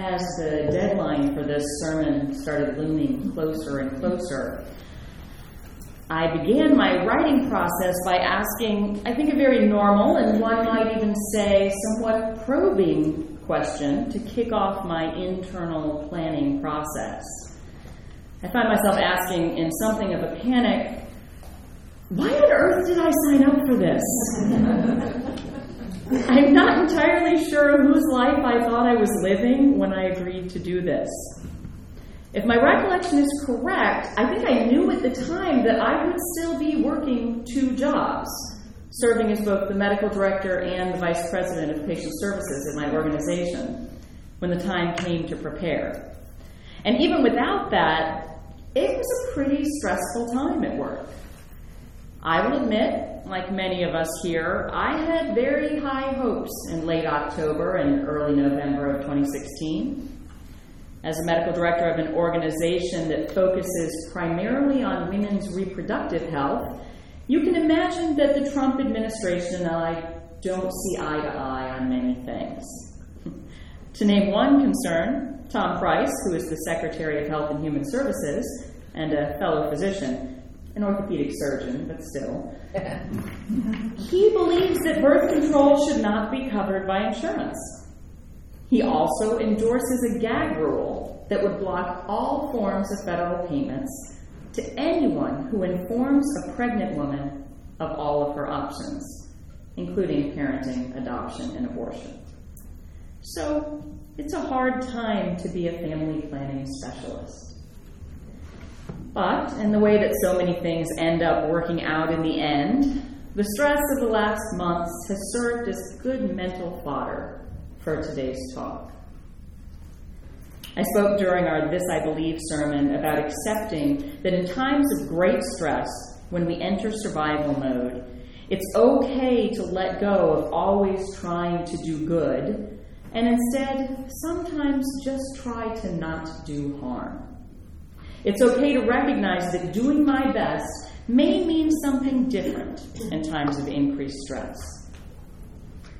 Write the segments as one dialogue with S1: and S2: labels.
S1: as the deadline for this sermon started looming closer and closer, I began my writing process by asking, I think, a very normal and one might even say somewhat probing question to kick off my internal planning process. I find myself asking, in something of a panic, why on earth did I sign up for this? I'm not entirely sure whose life I thought I was living when I agreed to do this. If my recollection is correct, I think I knew at the time that I would still be working two jobs, serving as both the medical director and the vice president of patient services at my organization when the time came to prepare. And even without that, it was a pretty stressful time at work. I will admit, like many of us here, I had very high hopes in late October and early November of 2016. As a medical director of an organization that focuses primarily on women's reproductive health, you can imagine that the Trump administration and I don't see eye to eye on many things. to name one concern, Tom Price, who is the Secretary of Health and Human Services and a fellow physician, an orthopedic surgeon, but still, he believes that birth control should not be covered by insurance. He also endorses a gag rule that would block all forms of federal payments to anyone who informs a pregnant woman of all of her options, including parenting, adoption, and abortion. So it's a hard time to be a family planning specialist. But in the way that so many things end up working out in the end, the stress of the last months has served as good mental fodder for today's talk. I spoke during our This I Believe sermon about accepting that in times of great stress, when we enter survival mode, it's okay to let go of always trying to do good and instead sometimes just try to not do harm. It's okay to recognize that doing my best may mean something different in times of increased stress.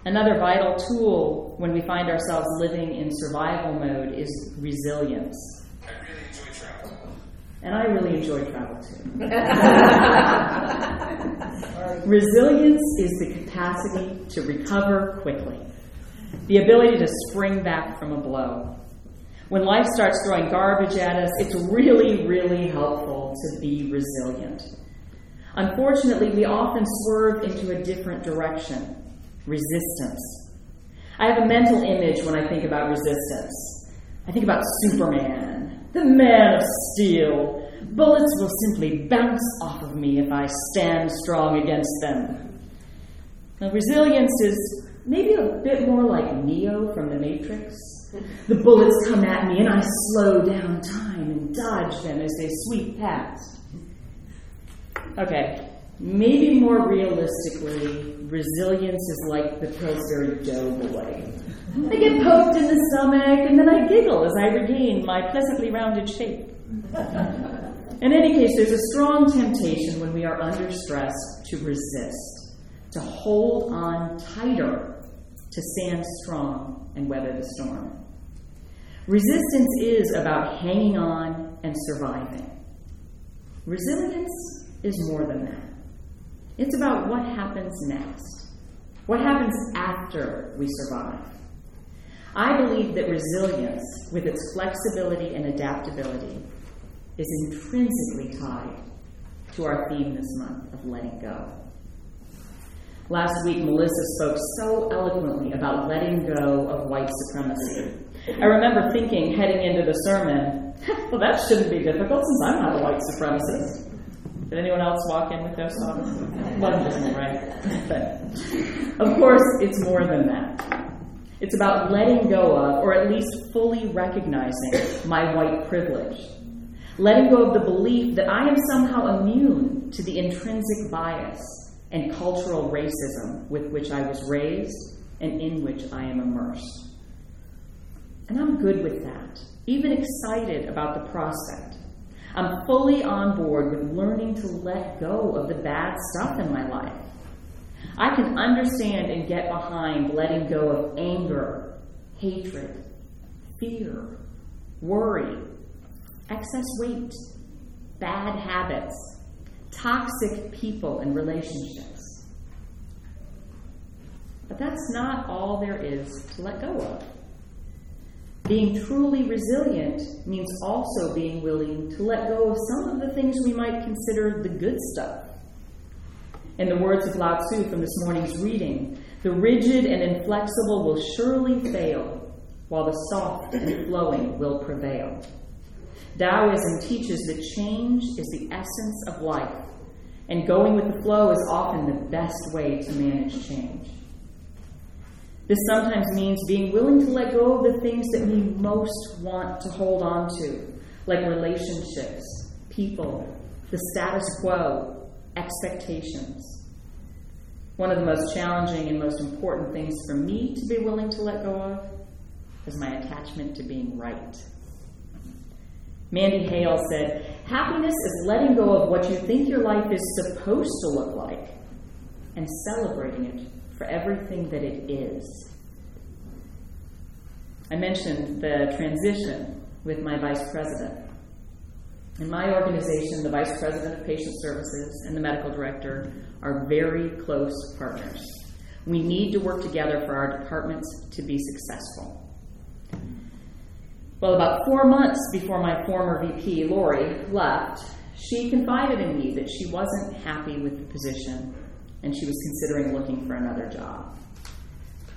S1: Another vital tool when we find ourselves living in survival mode is resilience.
S2: I really enjoy travel.
S1: And I really enjoy travel too. resilience is the capacity to recover quickly, the ability to spring back from a blow. When life starts throwing garbage at us, it's really, really helpful to be resilient. Unfortunately, we often swerve into a different direction resistance. I have a mental image when I think about resistance. I think about Superman, the man of steel. Bullets will simply bounce off of me if I stand strong against them. Now, resilience is maybe a bit more like Neo from The Matrix. The bullets come at me and I slow down time and dodge them as they sweep past. Okay, maybe more realistically, resilience is like the Pillsbury Doughboy. I get poked in the stomach and then I giggle as I regain my pleasantly rounded shape. In any case, there's a strong temptation when we are under stress to resist, to hold on tighter, to stand strong and weather the storm. Resistance is about hanging on and surviving. Resilience is more than that. It's about what happens next, what happens after we survive. I believe that resilience, with its flexibility and adaptability, is intrinsically tied to our theme this month of letting go. Last week, Melissa spoke so eloquently about letting go of white supremacy. I remember thinking, heading into the sermon, well, that shouldn't be difficult since I'm not a white supremacist. Did anyone else walk in with those thoughts? One right? But of course, it's more than that. It's about letting go of, or at least fully recognizing, my white privilege. Letting go of the belief that I am somehow immune to the intrinsic bias and cultural racism with which I was raised and in which I am immersed. And I'm good with that, even excited about the prospect I'm fully on board with learning to let go of the bad stuff in my life. I can understand and get behind letting go of anger, hatred, fear, worry, excess weight, bad habits, toxic people and relationships. But that's not all there is to let go of. Being truly resilient means also being willing to let go of some of the things we might consider the good stuff. In the words of Lao Tzu from this morning's reading, the rigid and inflexible will surely fail, while the soft and flowing will prevail. Taoism teaches that change is the essence of life, and going with the flow is often the best way to manage change. This sometimes means being willing to let go of the things that we most want to hold on to, like relationships, people, the status quo, expectations. One of the most challenging and most important things for me to be willing to let go of is my attachment to being right. Mandy Hale said, Happiness is letting go of what you think your life is supposed to look like and celebrating it for everything that it is. I mentioned the transition with my vice president. In my organization, the vice president of patient services and the medical director are very close partners. We need to work together for our departments to be successful. Well, about four months before my former VP, Lori, left, she confided in me that she wasn't happy with the position and she was considering looking for another job.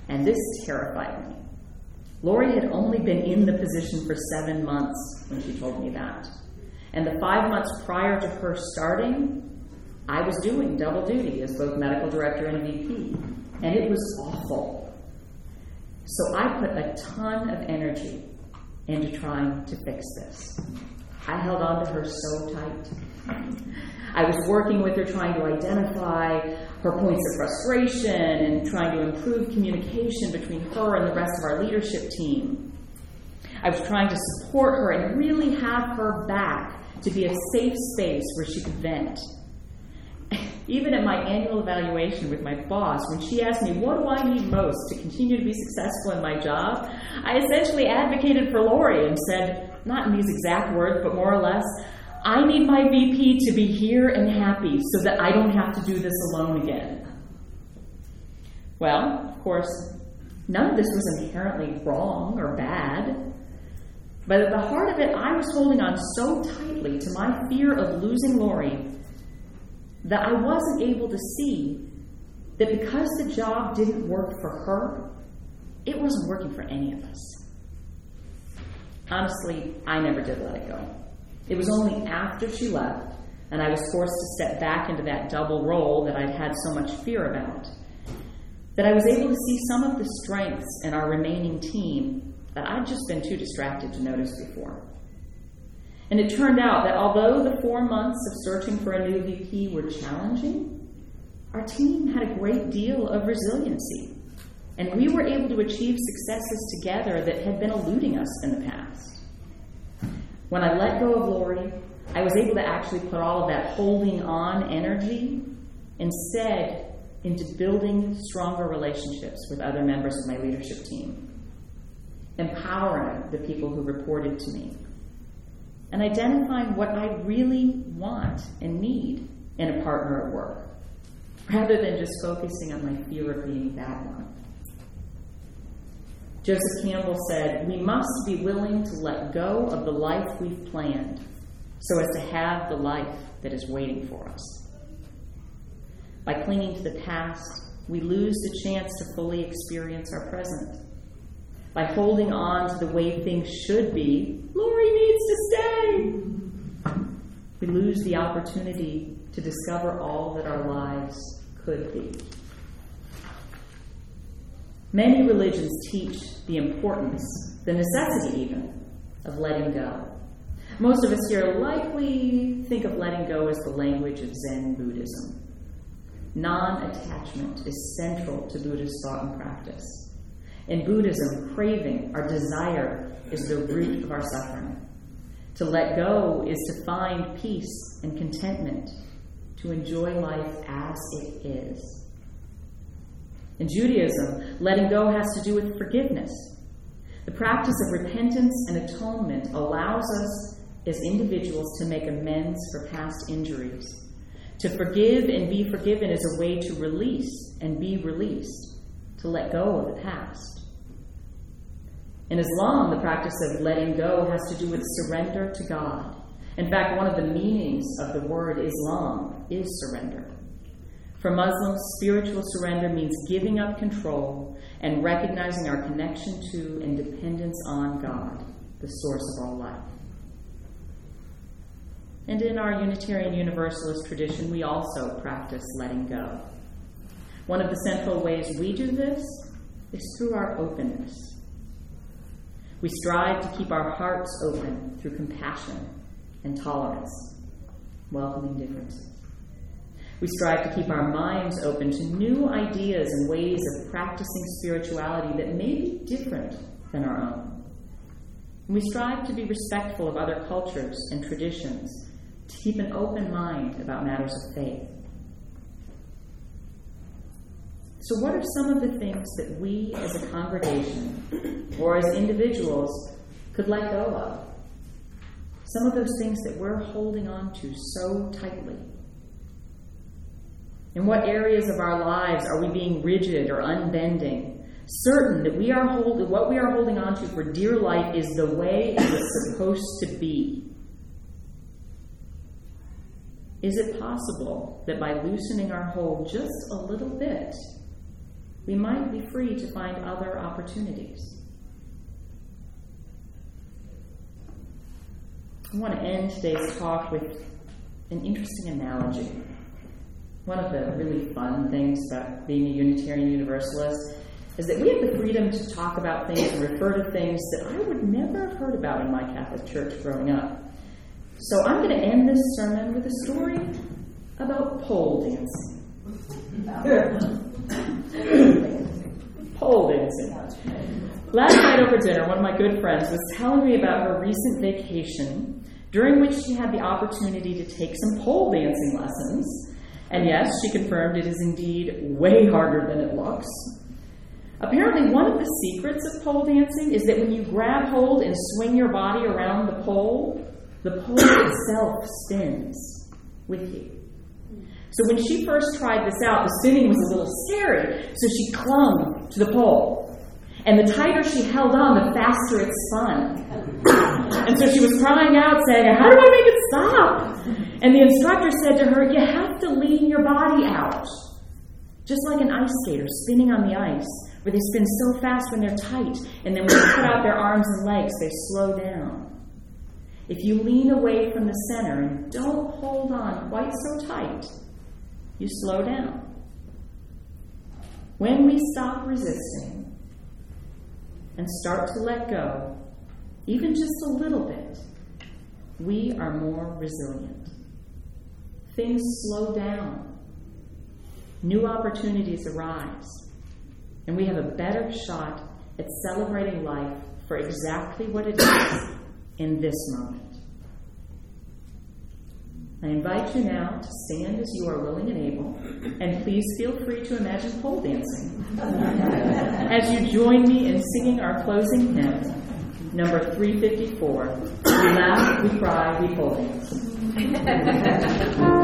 S1: And this terrified me. Lori had only been in the position for seven months when she told me that. And the five months prior to her starting, I was doing double duty as both medical director and VP. And it was awful. So I put a ton of energy into trying to fix this. I held on to her so tight. I was working with her, trying to identify her points of frustration and trying to improve communication between her and the rest of our leadership team. I was trying to support her and really have her back to be a safe space where she could vent. Even at my annual evaluation with my boss, when she asked me, What do I need most to continue to be successful in my job? I essentially advocated for Lori and said, not in these exact words, but more or less, I need my VP to be here and happy so that I don't have to do this alone again. Well, of course, none of this was inherently wrong or bad. But at the heart of it, I was holding on so tightly to my fear of losing Lori that I wasn't able to see that because the job didn't work for her, it wasn't working for any of us. Honestly, I never did let it go. It was only after she left and I was forced to step back into that double role that I'd had so much fear about that I was able to see some of the strengths in our remaining team that I'd just been too distracted to notice before. And it turned out that although the four months of searching for a new VP were challenging, our team had a great deal of resiliency. And we were able to achieve successes together that had been eluding us in the past. When I let go of Lori, I was able to actually put all of that holding on energy instead into building stronger relationships with other members of my leadership team, empowering the people who reported to me, and identifying what I really want and need in a partner at work, rather than just focusing on my fear of being that one. Joseph Campbell said, We must be willing to let go of the life we've planned so as to have the life that is waiting for us. By clinging to the past, we lose the chance to fully experience our present. By holding on to the way things should be, Lori needs to stay. We lose the opportunity to discover all that our lives could be. Many religions teach the importance, the necessity even, of letting go. Most of us here likely think of letting go as the language of Zen Buddhism. Non attachment is central to Buddhist thought and practice. In Buddhism, craving, our desire, is the root of our suffering. To let go is to find peace and contentment, to enjoy life as it is. In Judaism, letting go has to do with forgiveness. The practice of repentance and atonement allows us as individuals to make amends for past injuries. To forgive and be forgiven is a way to release and be released, to let go of the past. In Islam, the practice of letting go has to do with surrender to God. In fact, one of the meanings of the word Islam is surrender. For Muslims, spiritual surrender means giving up control and recognizing our connection to and dependence on God, the source of all life. And in our Unitarian Universalist tradition, we also practice letting go. One of the central ways we do this is through our openness. We strive to keep our hearts open through compassion and tolerance, welcoming differences. We strive to keep our minds open to new ideas and ways of practicing spirituality that may be different than our own. And we strive to be respectful of other cultures and traditions to keep an open mind about matters of faith. So, what are some of the things that we as a congregation or as individuals could let go of? Some of those things that we're holding on to so tightly. In what areas of our lives are we being rigid or unbending? Certain that we are holding what we are holding on to for dear life is the way it was supposed to be. Is it possible that by loosening our hold just a little bit, we might be free to find other opportunities? I want to end today's talk with an interesting analogy. One of the really fun things about being a Unitarian Universalist is that we have the freedom to talk about things and refer to things that I would never have heard about in my Catholic church growing up. So I'm going to end this sermon with a story about pole dancing. pole dancing. Last night over dinner, one of my good friends was telling me about her recent vacation during which she had the opportunity to take some pole dancing lessons. And yes, she confirmed it is indeed way harder than it looks. Apparently, one of the secrets of pole dancing is that when you grab hold and swing your body around the pole, the pole itself spins with you. So when she first tried this out, the spinning was a little scary, so she clung to the pole. And the tighter she held on, the faster it spun. And so she was crying out, saying, How do I make it stop? And the instructor said to her, You have to lean your body out. Just like an ice skater spinning on the ice, where they spin so fast when they're tight, and then when they put out their arms and legs, they slow down. If you lean away from the center and don't hold on quite so tight, you slow down. When we stop resisting and start to let go, even just a little bit, we are more resilient. Things slow down, new opportunities arise, and we have a better shot at celebrating life for exactly what it is in this moment. I invite you now to stand as you are willing and able, and please feel free to imagine pole dancing as you join me in singing our closing hymn, number 354 We laugh, we cry, we pole dance.